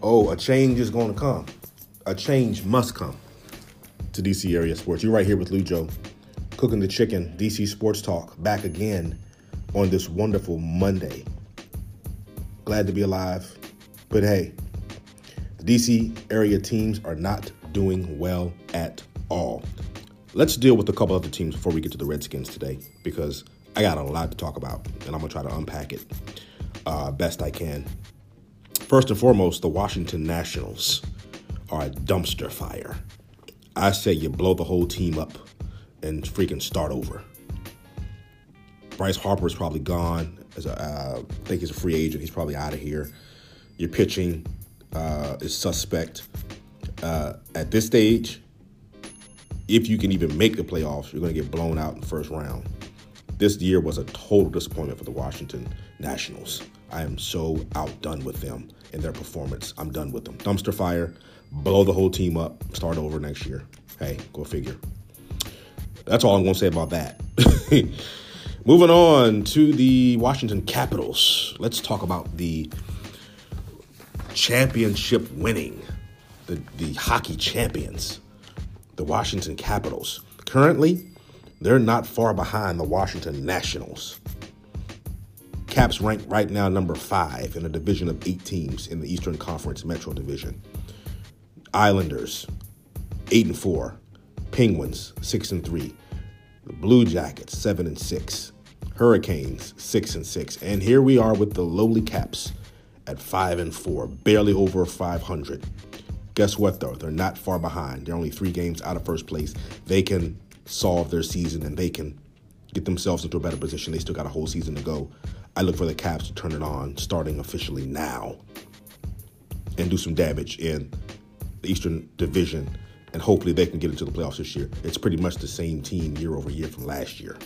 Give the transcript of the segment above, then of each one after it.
Oh, a change is going to come. A change must come to DC area sports. You're right here with Lujo, cooking the chicken. DC Sports Talk back again on this wonderful Monday. Glad to be alive, but hey, the DC area teams are not doing well at all. Let's deal with a couple other teams before we get to the Redskins today, because I got a lot to talk about, and I'm gonna try to unpack it uh, best I can. First and foremost, the Washington Nationals are a dumpster fire. I say you blow the whole team up and freaking start over. Bryce Harper is probably gone. As a, uh, I think he's a free agent. He's probably out of here. Your pitching uh, is suspect. Uh, at this stage, if you can even make the playoffs, you're going to get blown out in the first round. This year was a total disappointment for the Washington Nationals. I am so outdone with them and their performance. I'm done with them. Dumpster fire, blow the whole team up, start over next year. Hey, go figure. That's all I'm going to say about that. Moving on to the Washington Capitals. Let's talk about the championship winning, the, the hockey champions, the Washington Capitals. Currently, they're not far behind the Washington Nationals. Caps ranked right now number five in a division of eight teams in the Eastern Conference Metro Division. Islanders, eight and four. Penguins, six and three. The Blue Jackets, seven and six. Hurricanes, six and six. And here we are with the lowly Caps at five and four, barely over 500. Guess what, though? They're not far behind. They're only three games out of first place. They can solve their season and they can get themselves into a better position. They still got a whole season to go. I look for the Caps to turn it on starting officially now and do some damage in the Eastern Division. And hopefully they can get into the playoffs this year. It's pretty much the same team year over year from last year.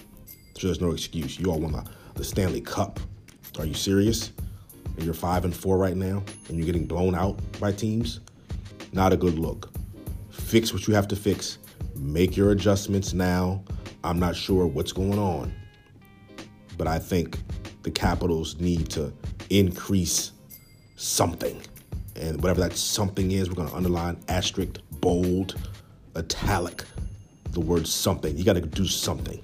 So there's no excuse. You all won the, the Stanley Cup. Are you serious? And you're five and four right now, and you're getting blown out by teams. Not a good look. Fix what you have to fix. Make your adjustments now. I'm not sure what's going on, but I think the Capitals need to increase something. And whatever that something is, we're going to underline, asterisk, bold, italic, the word something. You got to do something.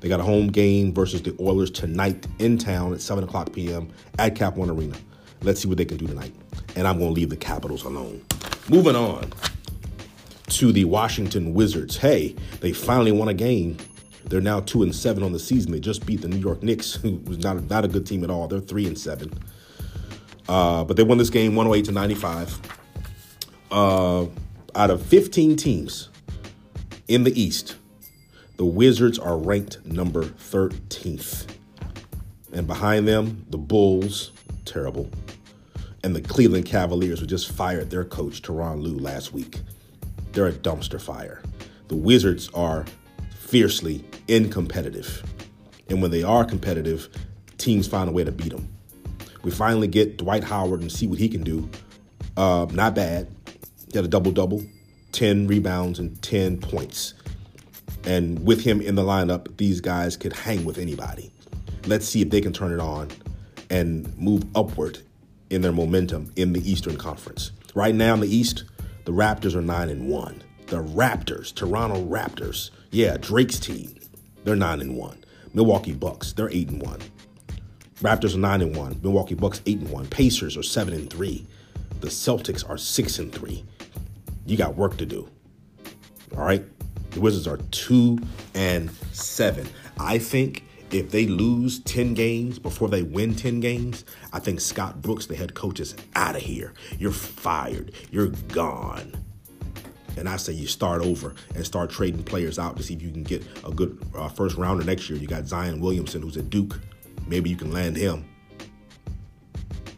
They got a home game versus the Oilers tonight in town at 7 o'clock p.m. at Cap One Arena. Let's see what they can do tonight. And I'm going to leave the Capitals alone. Moving on to the Washington Wizards. Hey, they finally won a game. They're now two and seven on the season. They just beat the New York Knicks, who was not not a good team at all. They're three and seven. Uh, but they won this game 108 to 95. Uh, out of 15 teams in the East, the Wizards are ranked number 13th. And behind them, the Bulls, terrible, and the Cleveland Cavaliers, who just fired their coach, Tyronn Lue, last week. They're a dumpster fire. The Wizards are fiercely incompetitive. And when they are competitive, teams find a way to beat them. We finally get Dwight Howard and see what he can do. Uh, not bad. He had a double double, 10 rebounds, and 10 points. And with him in the lineup, these guys could hang with anybody. Let's see if they can turn it on and move upward in their momentum in the Eastern Conference. Right now in the East, the Raptors are 9 and 1. The Raptors, Toronto Raptors, yeah, Drake's team, they're 9 and 1. Milwaukee Bucks, they're 8 and 1. Raptors are 9 and 1. Milwaukee Bucks 8 and 1. Pacers are 7 and 3. The Celtics are 6 and 3. You got work to do. All right? The Wizards are 2 and 7. I think if they lose 10 games before they win 10 games, I think Scott Brooks, the head coach, is out of here. You're fired. You're gone. And I say you start over and start trading players out to see if you can get a good uh, first rounder next year. You got Zion Williamson, who's at Duke. Maybe you can land him.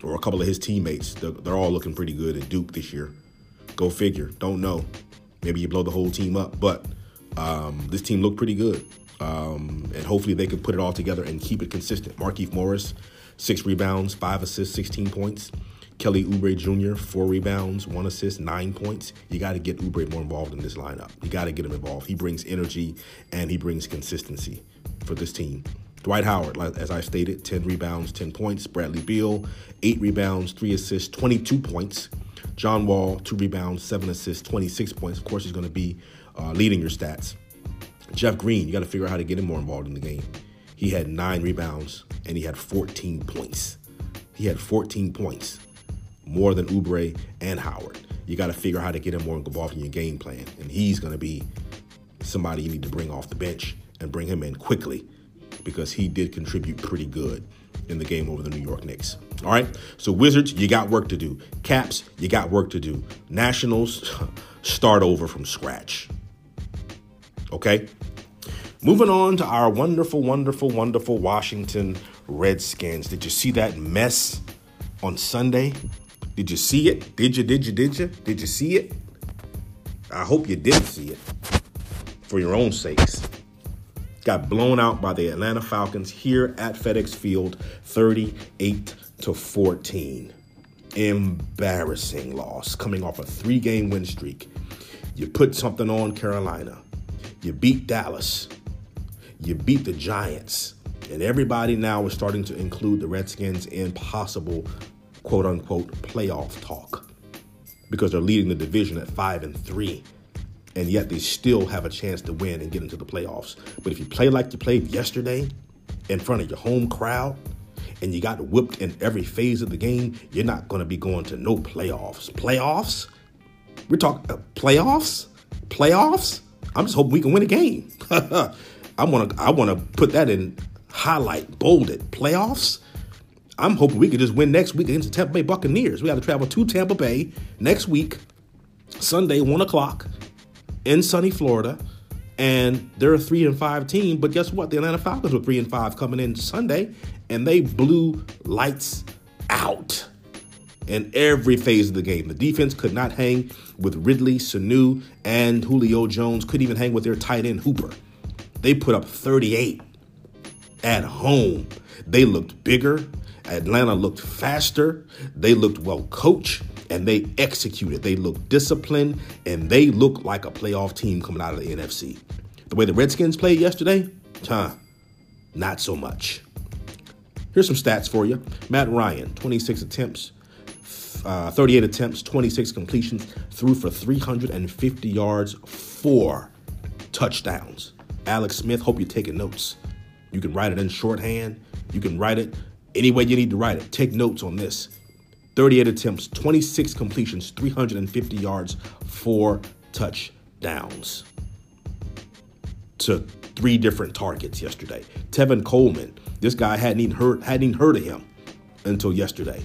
Or a couple of his teammates. They're, they're all looking pretty good at Duke this year. Go figure. Don't know. maybe you blow the whole team up. But um, this team looked pretty good. Um, and hopefully they can put it all together and keep it consistent. Markieff Morris, six rebounds, five assists, 16 points. Kelly Oubre Jr., four rebounds, one assist, nine points. You got to get Oubre more involved in this lineup. You got to get him involved. He brings energy and he brings consistency for this team. Dwight Howard, as I stated, 10 rebounds, 10 points. Bradley Beal, 8 rebounds, 3 assists, 22 points. John Wall, 2 rebounds, 7 assists, 26 points. Of course, he's going to be uh, leading your stats. Jeff Green, you got to figure out how to get him more involved in the game. He had 9 rebounds and he had 14 points. He had 14 points, more than Oubre and Howard. You got to figure out how to get him more involved in your game plan. And he's going to be somebody you need to bring off the bench and bring him in quickly because he did contribute pretty good in the game over the New York Knicks. All right. So Wizards, you got work to do. Caps, you got work to do. Nationals, start over from scratch. Okay. Moving on to our wonderful, wonderful, wonderful Washington Redskins. Did you see that mess on Sunday? Did you see it? Did you, did you, did you? Did you see it? I hope you did see it for your own sakes got blown out by the Atlanta Falcons here at FedEx Field 38 to 14. Embarrassing loss coming off a three game win streak. You put something on Carolina. You beat Dallas. You beat the Giants. And everybody now is starting to include the Redskins in possible quote unquote playoff talk because they're leading the division at 5 and 3 and yet they still have a chance to win and get into the playoffs. But if you play like you played yesterday in front of your home crowd and you got whipped in every phase of the game, you're not going to be going to no playoffs. Playoffs? We're talking uh, playoffs? Playoffs? I'm just hoping we can win a game. I want to I want to put that in highlight, bolded. Playoffs? I'm hoping we can just win next week against the Tampa Bay Buccaneers. We got to travel to Tampa Bay next week, Sunday, 1 o'clock in sunny Florida, and they're a three and five team. But guess what? The Atlanta Falcons were three and five coming in Sunday, and they blew lights out in every phase of the game. The defense could not hang with Ridley, Sanu, and Julio Jones. Couldn't even hang with their tight end Hooper. They put up 38 at home. They looked bigger. Atlanta looked faster. They looked well coached and they executed. They looked disciplined and they looked like a playoff team coming out of the NFC. The way the Redskins played yesterday, huh? Not so much. Here's some stats for you. Matt Ryan, 26 attempts, uh, 38 attempts, 26 completions, threw for 350 yards, four touchdowns. Alex Smith, hope you're taking notes. You can write it in shorthand. You can write it any way you need to write it. Take notes on this. 38 attempts, 26 completions, 350 yards, four touchdowns to three different targets yesterday. Tevin Coleman, this guy hadn't even heard hadn't even heard of him until yesterday.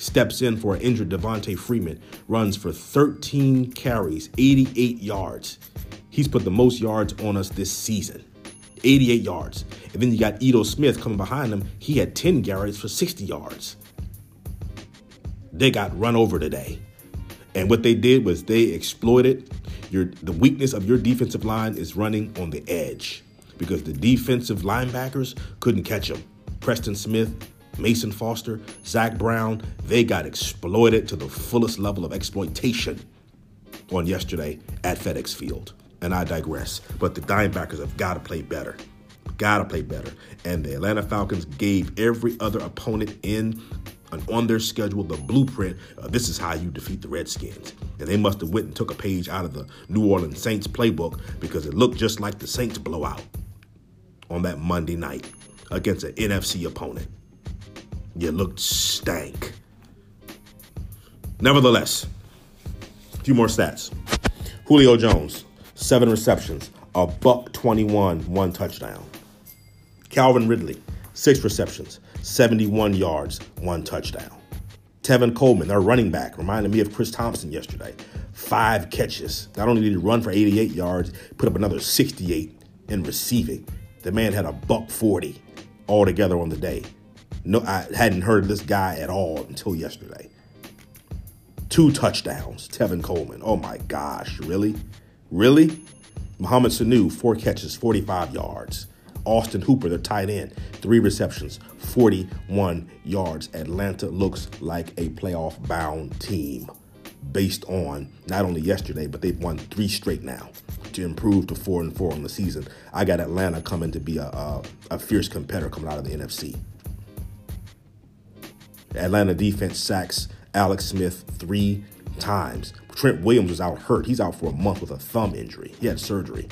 Steps in for an injured Devonta Freeman, runs for 13 carries, 88 yards. He's put the most yards on us this season. 88 yards. And then you got Ito Smith coming behind him. He had 10 carries for 60 yards they got run over today. And what they did was they exploited your the weakness of your defensive line is running on the edge because the defensive linebackers couldn't catch him. Preston Smith, Mason Foster, Zach Brown, they got exploited to the fullest level of exploitation on yesterday at FedEx Field. And I digress. But the Diamondbackers have got to play better. Got to play better. And the Atlanta Falcons gave every other opponent in and on their schedule the blueprint. This is how you defeat the Redskins. And they must have went and took a page out of the New Orleans Saints playbook because it looked just like the Saints blowout on that Monday night against an NFC opponent. You looked stank. Nevertheless, a few more stats. Julio Jones, seven receptions, a buck 21, one touchdown. Calvin Ridley, six receptions, 71 yards, one touchdown. Tevin Coleman, our running back, reminded me of Chris Thompson yesterday. Five catches. Not only did he run for 88 yards, put up another 68 in receiving. The man had a buck 40 altogether on the day. No, I hadn't heard this guy at all until yesterday. Two touchdowns, Tevin Coleman. Oh my gosh, really? Really? Mohamed Sanu, four catches, 45 yards. Austin Hooper, their tight end, three receptions, 41 yards. Atlanta looks like a playoff bound team based on not only yesterday, but they've won three straight now to improve to four and four on the season. I got Atlanta coming to be a, a, a fierce competitor coming out of the NFC. Atlanta defense sacks Alex Smith three times. Trent Williams was out hurt. He's out for a month with a thumb injury. He had surgery.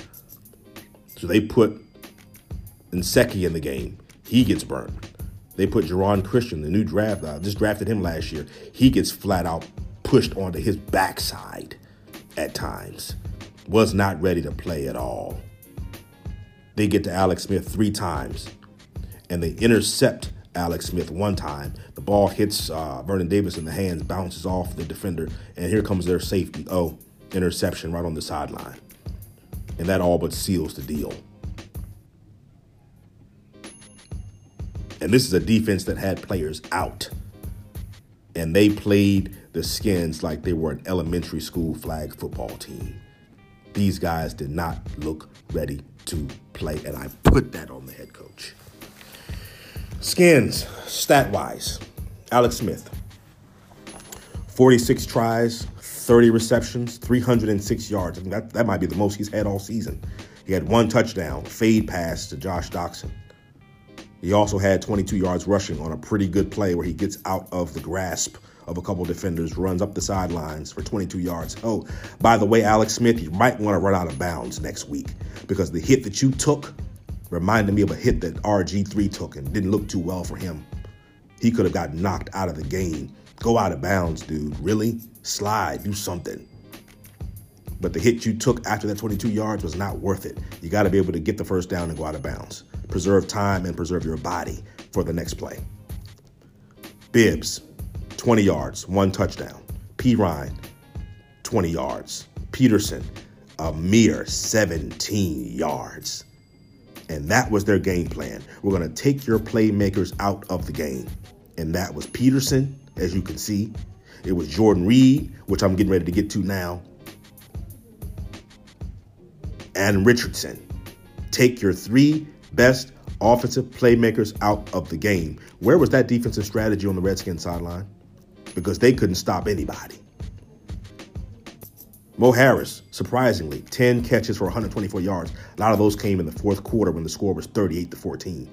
So they put Nsekhe in the game. He gets burned. They put Geron Christian, the new draft, uh, just drafted him last year. He gets flat out pushed onto his backside at times. Was not ready to play at all. They get to Alex Smith three times, and they intercept Alex Smith one time. The ball hits uh, Vernon Davis in the hands, bounces off the defender, and here comes their safety. Oh, interception right on the sideline. And that all but seals the deal. And this is a defense that had players out. And they played the skins like they were an elementary school flag football team. These guys did not look ready to play, and I put that on the head coach. Skins, stat wise, Alex Smith, 46 tries, 30 receptions, 306 yards. I mean, that, that might be the most he's had all season. He had one touchdown, fade pass to Josh Doctson. He also had 22 yards rushing on a pretty good play where he gets out of the grasp of a couple defenders, runs up the sidelines for 22 yards. Oh, by the way, Alex Smith, you might want to run out of bounds next week because the hit that you took reminded me of a hit that RG3 took and didn't look too well for him. He could have gotten knocked out of the game. Go out of bounds, dude. Really? Slide, do something. But the hit you took after that 22 yards was not worth it. You got to be able to get the first down and go out of bounds preserve time and preserve your body for the next play. Bibbs, 20 yards, one touchdown. Perine, 20 yards. Peterson, a mere 17 yards. And that was their game plan. We're going to take your playmakers out of the game. And that was Peterson, as you can see. It was Jordan Reed, which I'm getting ready to get to now. And Richardson. Take your three best offensive playmakers out of the game. Where was that defensive strategy on the Redskins sideline? Because they couldn't stop anybody. Mo Harris, surprisingly, 10 catches for 124 yards. A lot of those came in the fourth quarter when the score was 38 to 14.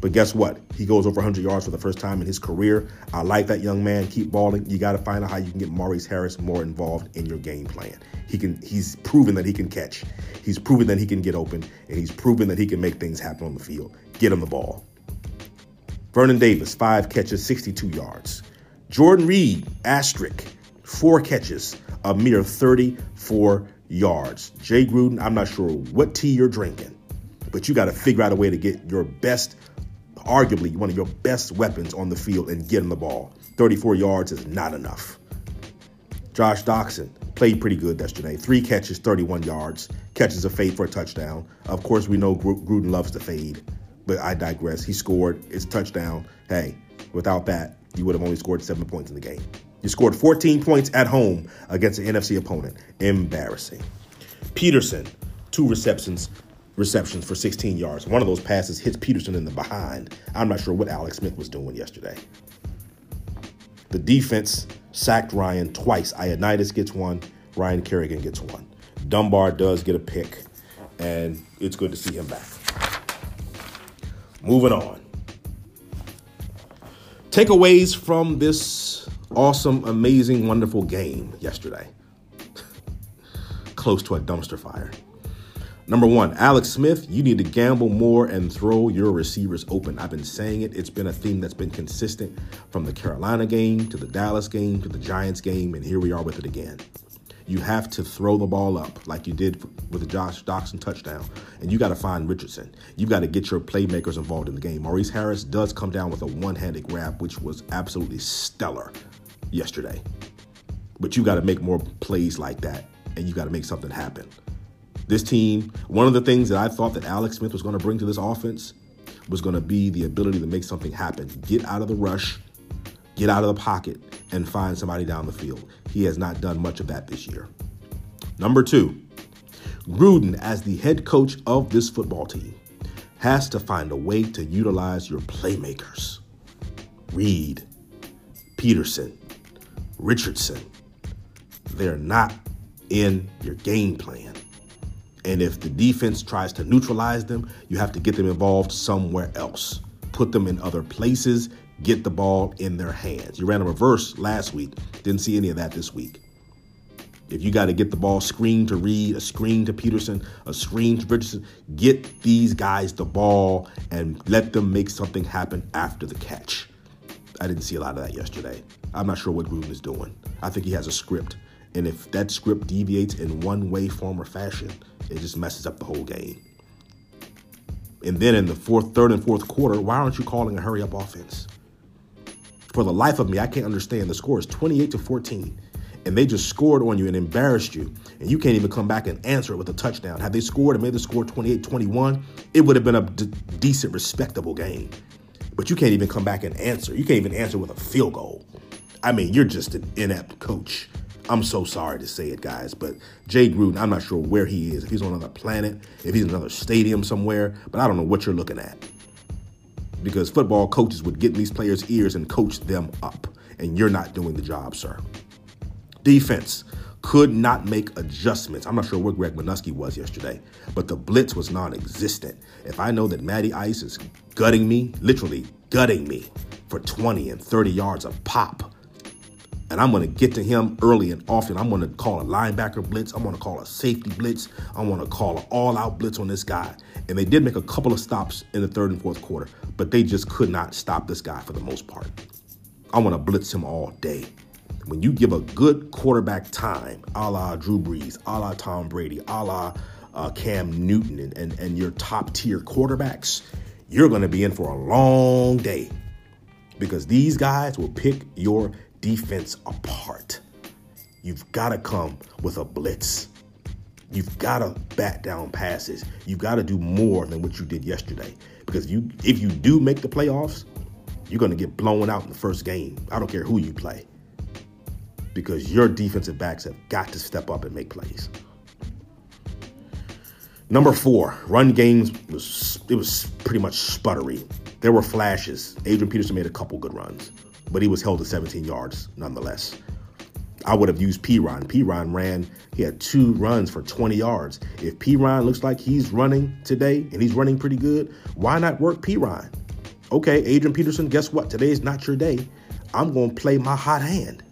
But guess what? He goes over 100 yards for the first time in his career. I like that young man. Keep balling. You got to find out how you can get Maurice Harris more involved in your game plan. He can. He's proven that he can catch. He's proven that he can get open, and he's proven that he can make things happen on the field. Get him the ball. Vernon Davis, five catches, 62 yards. Jordan Reed, asterisk, four catches, a mere 34 yards. Jay Gruden, I'm not sure what tea you're drinking, but you got to figure out a way to get your best arguably one of your best weapons on the field and get him the ball. 34 yards is not enough. Josh Doctson played pretty good yesterday. Three catches, 31 yards. Catches a fade for a touchdown. Of course, we know Gruden loves to fade, but I digress. He scored. It's touchdown. Hey, without that, you would have only scored seven points in the game. You scored 14 points at home against an NFC opponent. Embarrassing. Peterson, two receptions, receptions for 16 yards. One of those passes hits Peterson in the behind. I'm not sure what Alex Smith was doing yesterday. The defense sacked Ryan twice. Ioannidis gets one, Ryan Kerrigan gets one. Dunbar does get a pick, and it's good to see him back. Moving on. Takeaways from this awesome, amazing, wonderful game yesterday. Close to a dumpster fire. Number one, Alex Smith, you need to gamble more and throw your receivers open. I've been saying it. It's been a theme that's been consistent from the Carolina game to the Dallas game to the Giants game, and here we are with it again. You have to throw the ball up like you did with the Josh Doctson touchdown, and you got to find Richardson. You got to get your playmakers involved in the game. Maurice Harris does come down with a one-handed grab, which was absolutely stellar yesterday. But you got to make more plays like that, and you got to make something happen. This team, one of the things that I thought that Alex Smith was going to bring to this offense was going to be the ability to make something happen. Get out of the rush, get out of the pocket, and find somebody down the field. He has not done much of that this year. Number two, Gruden, as the head coach of this football team, has to find a way to utilize your playmakers. Reed, Peterson, Richardson, they're not in your game plan. And if the defense tries to neutralize them, you have to get them involved somewhere else. Put them in other places, get the ball in their hands. You ran a reverse last week, didn't see any of that this week. If you got to get the ball screen to Reed, a screen to Peterson, a screen to Richardson, get these guys the ball and let them make something happen after the catch. I didn't see a lot of that yesterday. I'm not sure what Gruden is doing. I think he has a script. And if that script deviates in one way, form, or fashion, it just messes up the whole game. And then in the fourth, third, and fourth quarter, why aren't you calling a hurry up offense? For the life of me, I can't understand. The score is 28 to 14 and they just scored on you and embarrassed you, and you can't even come back and answer it with a touchdown. Had they scored and made the score 28 21, it would have been a d- decent, respectable game. But you can't even come back and answer. You can't even answer with a field goal. I mean, you're just an inept coach. I'm so sorry to say it, guys, but Jay Gruden, I'm not sure where he is. If he's on another planet, if he's in another stadium somewhere, but I don't know what you're looking at. Because football coaches would get in these players' ears and coach them up, and you're not doing the job, sir. Defense could not make adjustments. I'm not sure where Greg Manusky was yesterday, but the blitz was non existent. If I know that Matty Ice is gutting me, literally gutting me for 20 and 30 yards of pop, and I'm going to get to him early and often. I'm going to call a linebacker blitz. I'm going to call a safety blitz. I'm going to call an all out blitz on this guy. And they did make a couple of stops in the third and fourth quarter, but they just could not stop this guy for the most part. I want to blitz him all day when you give a good quarterback time, a la Drew Brees, a la Tom Brady, a la uh, Cam Newton, and, and, and your top tier quarterbacks, you're going to be in for a long day because these guys will pick your defense apart. You've got to come with a blitz. You've got to bat down passes. You've got to do more than what you did yesterday. Because you, if you do make the playoffs, you're going to get blown out in the first game. I don't care who you play because your defensive backs have got to step up and make plays. Number four, run games was it was pretty much sputtery. There were flashes. Adrian Peterson made a couple good runs, but he was held to 17 yards nonetheless. I would have used Perine. Perine ran, he had two runs for 20 yards. If Perine looks like he's running today and he's running pretty good, why not work Perine? Okay, Adrian Peterson, guess what? Today is not your day. I'm going to play my hot hand.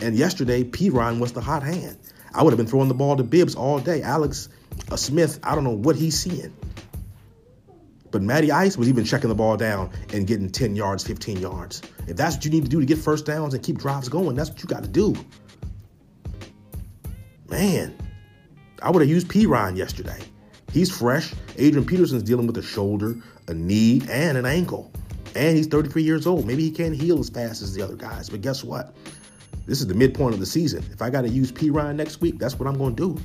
And yesterday, Perine was the hot hand. I would have been throwing the ball to Bibbs all day. Alex uh, Smith, I don't know what he's seeing. But Matty Ice was even checking the ball down and getting 10 yards, 15 yards. If that's what you need to do to get first downs and keep drives going, that's what you got to do. Man, I would have used Perine yesterday. He's fresh. Adrian Peterson's dealing with a shoulder, a knee, and an ankle. And he's 33 years old. Maybe he can't heal as fast as the other guys. But guess what? This is the midpoint of the season. If I got to use Perine next week, that's what I'm going to do.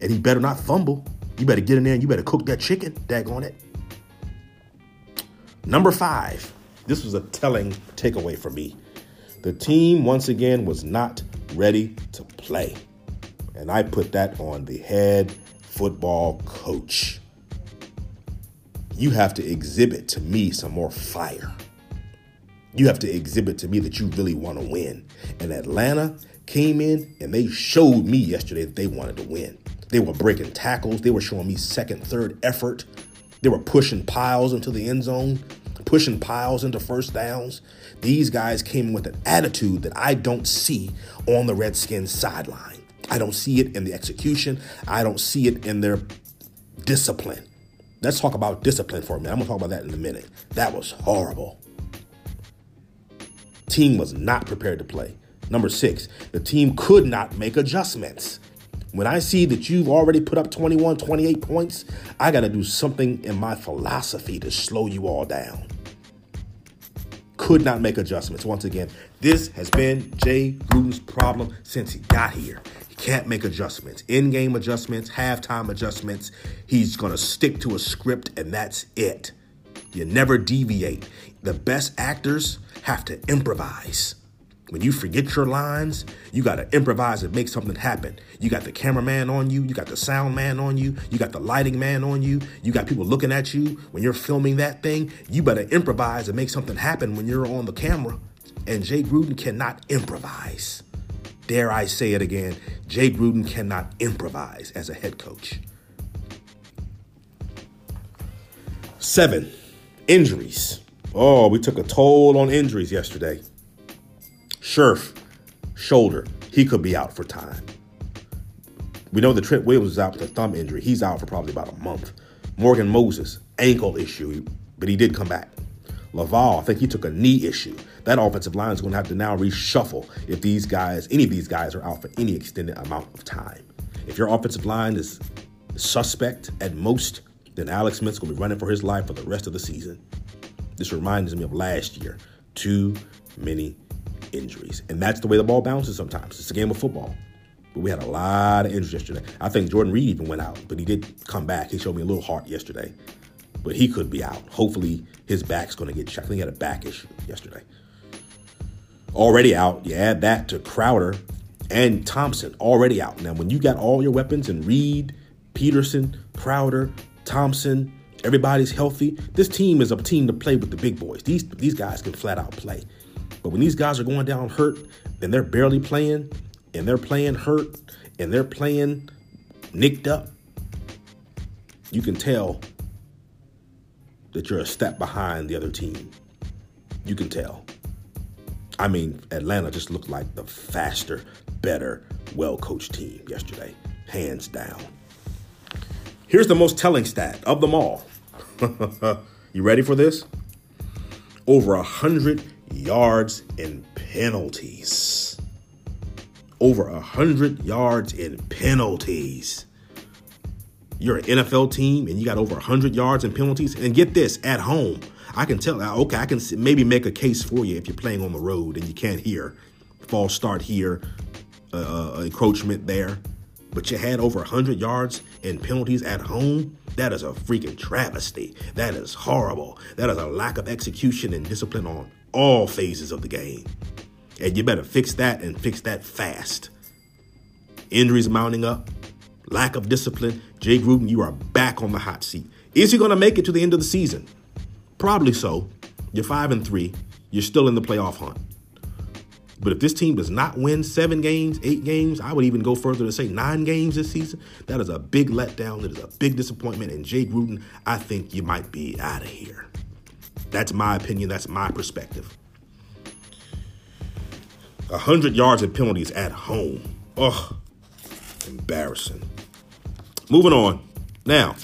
And he better not fumble. You better get in there and you better cook that chicken. Dag on it. Number five. This was a telling takeaway for me. The team, once again, was not ready to play. And I put that on the head football coach. You have to exhibit to me some more fire. You have to exhibit to me that you really want to win. And Atlanta came in and they showed me yesterday that they wanted to win. They were breaking tackles, they were showing me second, third effort. They were pushing piles into the end zone, pushing piles into first downs. These guys came with an attitude that I don't see on the Redskins sideline. I don't see it in the execution. I don't see it in their discipline. Let's talk about discipline for a minute. I'm going to talk about that in a minute. That was horrible team was not prepared to play. Number six, the team could not make adjustments. When I see that you've already put up 21, 28 points, I got to do something in my philosophy to slow you all down. Could not make adjustments. Once again, this has been Jay Gruden's problem since he got here. He can't make adjustments, in game adjustments, halftime adjustments. He's going to stick to a script, and that's it. You never deviate. The best actors have to improvise. When you forget your lines, you got to improvise and make something happen. You got the cameraman on you, you got the sound man on you, you got the lighting man on you, you got people looking at you when you're filming that thing. You better improvise and make something happen when you're on the camera. And Jay Gruden cannot improvise. Dare I say it again? Jay Gruden cannot improvise as a head coach. Seven, injuries. Oh, we took a toll on injuries yesterday. Scherff, shoulder, he could be out for time. We know that Trent Williams is out with a thumb injury. He's out for probably about a month. Morgan Moses, ankle issue, but he did come back. Laval, I think he took a knee issue. That offensive line is going to have to now reshuffle if these guys, any of these guys, are out for any extended amount of time. If your offensive line is suspect at most, then Alex Smith's going to be running for his life for the rest of the season. This reminds me of last year. Too many injuries. And that's the way the ball bounces sometimes. It's a game of football. But we had a lot of injuries yesterday. I think Jordan Reed even went out, but he did come back. He showed me a little heart yesterday. But he could be out. Hopefully his back's going to get checked. I think he had a back issue yesterday. Already out. You add that to Crowder and Thompson already out. Now, when you got all your weapons and Reed, Peterson, Crowder, Thompson, everybody's healthy. This team is a team to play with the big boys. These these guys can flat out play. But when these guys are going down hurt and they're barely playing and they're playing hurt and they're playing nicked up, you can tell that you're a step behind the other team. You can tell. I mean, Atlanta just looked like the faster, better, well coached team yesterday, hands down. Here's the most telling stat of them all. you ready for this? Over a hundred yards in penalties. Over a hundred yards in penalties. You're an NFL team and you got over 100 yards in penalties. And get this, at home, I can tell, okay, I can maybe make a case for you if you're playing on the road and you can't hear. False start here, uh, uh encroachment there but you had over 100 yards in penalties at home, that is a freaking travesty. That is horrible. That is a lack of execution and discipline on all phases of the game. And you better fix that and fix that fast. Injuries mounting up, lack of discipline. Jay Gruden, you are back on the hot seat. Is he going to make it to the end of the season? Probably so. You're 5 and 3. You're still in the playoff hunt. But if this team does not win seven games, eight games, I would even go further to say nine games this season. That is a big letdown. It is a big disappointment. And Jay Gruden, I think you might be out of here. That's my opinion. That's my perspective. 100 yards and penalties at home. Ugh, embarrassing. Moving on. Now,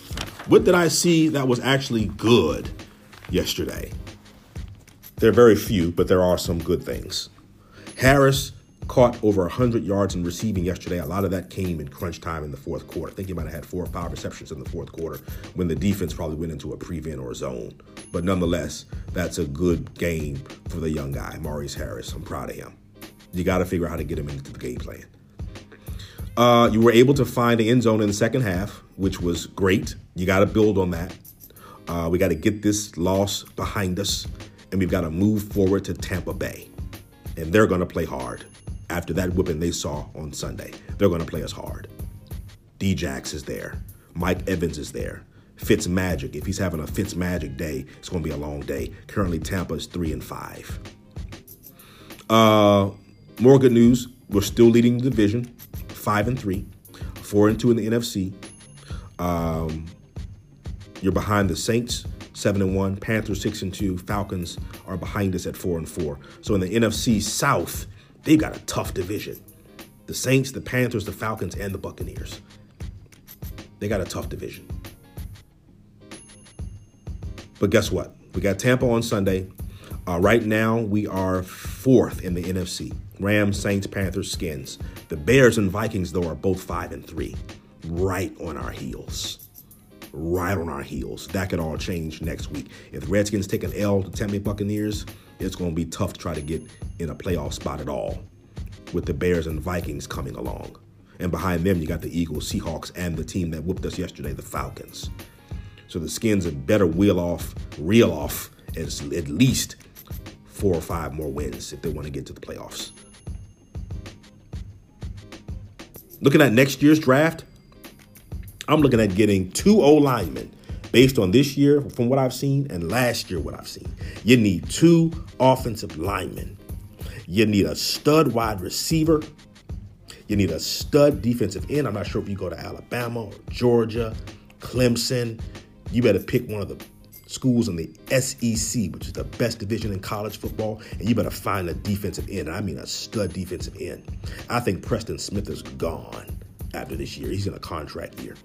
what did I see that was actually good yesterday? There are very few, but there are some good things. Harris caught over 100 yards in receiving yesterday. A lot of that came in crunch time in the fourth quarter. I think he might have had four or five receptions in the fourth quarter when the defense probably went into a prevent or a zone. But nonetheless, that's a good game for the young guy, Maurice Harris. I'm proud of him. You got to figure out how to get him into the game plan. Uh, you were able to find the end zone in the second half, which was great. You got to build on that. Uh, we got to get this loss behind us, and we've got to move forward to Tampa Bay and they're going to play hard. After that whipping they saw on Sunday, they're going to play us hard. Djax is there. Mike Evans is there. Fitz Magic. If he's having a Fitz Magic day, it's going to be a long day. Currently, Tampa is three and five. Uh, more good news. We're still leading the division, five and three, four and two in the NFC. Um, you're behind the Saints, seven and one. Panthers six and two. Falcons are behind us at four and four. So in the NFC South, they've got a tough division. The Saints, the Panthers, the Falcons, and the Buccaneers. They got a tough division. But guess what? We got Tampa on Sunday. Uh, right now, we are fourth in the NFC. Rams, Saints, Panthers, Skins. The Bears and Vikings, though, are both five and three, right on our heels right on our heels. That could all change next week. If the Redskins take an L to Tampa Bay Buccaneers, it's going to be tough to try to get in a playoff spot at all with the Bears and Vikings coming along. And behind them, you got the Eagles, Seahawks, and the team that whooped us yesterday, the Falcons. So the Skins had better wheel off, reel off as at least four or five more wins if they want to get to the playoffs. Looking at next year's draft, I'm looking at getting two O linemen based on this year from what I've seen and last year what I've seen. You need two offensive linemen. You need a stud wide receiver. You need a stud defensive end. I'm not sure if you go to Alabama or Georgia, Clemson. You better pick one of the schools in the SEC, which is the best division in college football, and you better find a defensive end. I mean, a stud defensive end. I think Preston Smith is gone after this year. He's in a contract year.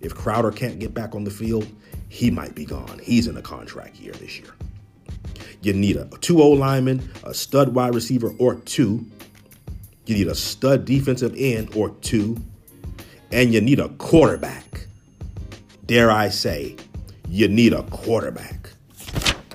If Crowder can't get back on the field, he might be gone. He's in a contract year this year. You need a two O lineman, a stud wide receiver, or two. You need a stud defensive end or two. And you need a quarterback. Dare I say, you need a quarterback.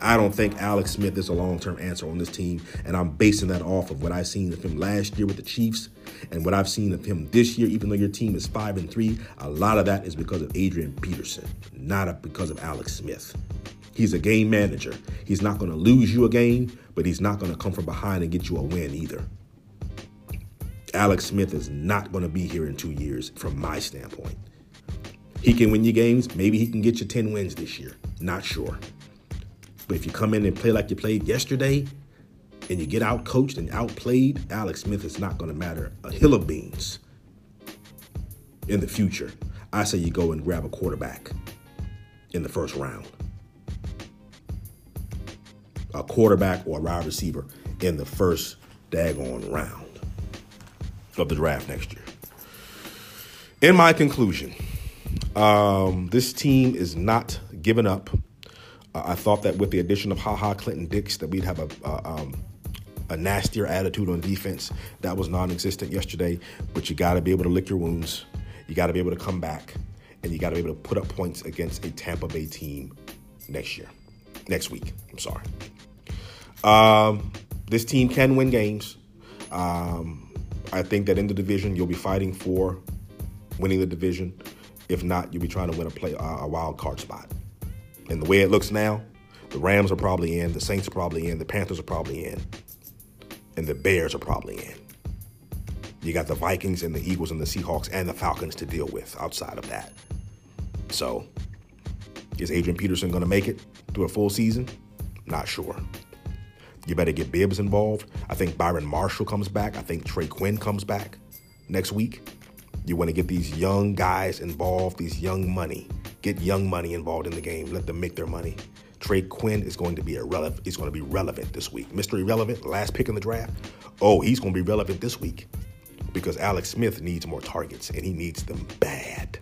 I don't think Alex Smith is a long term answer on this team, and I'm basing that off of what I've seen of him last year with the Chiefs and what I've seen of him this year. Even though your team is five and three, a lot of that is because of Adrian Peterson, not because of Alex Smith. He's a game manager. He's not going to lose you a game, but he's not going to come from behind and get you a win either. Alex Smith is not going to be here in two years, from my standpoint. He can win you games. Maybe he can get you 10 wins this year. Not sure. But if you come in and play like you played yesterday and you get out coached and outplayed, Alex Smith is not going to matter a hill of beans in the future. I say you go and grab a quarterback in the first round. A quarterback or a wide receiver in the first daggone round of the draft next year. In my conclusion, um, this team is not giving up. I thought that with the addition of Ha Ha Clinton Dix, that we'd have a, um, a nastier attitude on defense. That was non-existent yesterday. But you got to be able to lick your wounds. You got to be able to come back, and you got to be able to put up points against a Tampa Bay team next year, next week. I'm sorry. Um, this team can win games. Um, I think that in the division, you'll be fighting for winning the division. If not, you'll be trying to win a play a wild card spot. And the way it looks now, the Rams are probably in, the Saints are probably in, the Panthers are probably in, and the Bears are probably in. You got the Vikings and the Eagles and the Seahawks and the Falcons to deal with outside of that. So, is Adrian Peterson going to make it through a full season? Not sure. You better get Bibbs involved. I think Byron Marshall comes back. I think Trey Quinn comes back next week. You want to get these young guys involved, these young money. Get young money involved in the game. Let them make their money. Trey Quinn is going to be irrelevant. He's going to be relevant this week. Mr. Irrelevant, last pick in the draft. Oh, he's going to be relevant this week because Alex Smith needs more targets and he needs them bad.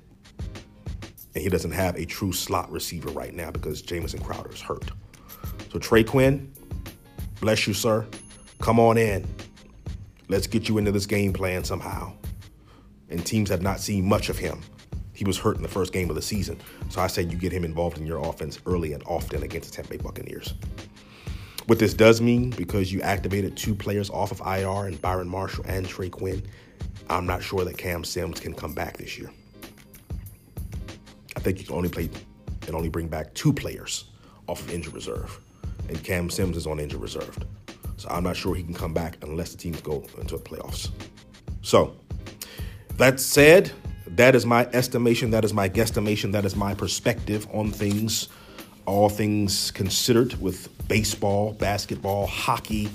And he doesn't have a true slot receiver right now because Jamison Crowder is hurt. So Trey Quinn, bless you, sir. Come on in. Let's get you into this game plan somehow and teams have not seen much of him. He was hurt in the first game of the season. So I say you get him involved in your offense early and often against the Tampa Bay Buccaneers. What this does mean, because you activated two players off of IR and Byron Marshall and Trey Quinn, I'm not sure that Cam Sims can come back this year. I think you can only play and only bring back two players off of injured reserve. And Cam Sims is on injured reserve. So I'm not sure he can come back unless the teams go into the playoffs. So that said, that is my estimation, that is my guesstimation, that is my perspective on things, all things considered with baseball, basketball, hockey,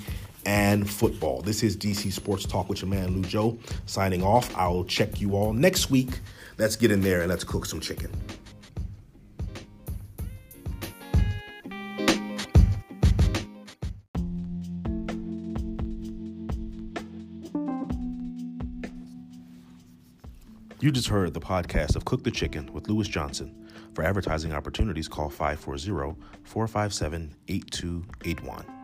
and football. This is DC Sports Talk with your man Lou Joe signing off. I'll check you all next week. Let's get in there and let's cook some chicken. You just heard the podcast of Cook the Chicken with Lewis Johnson. For advertising opportunities, call 540 457 8281.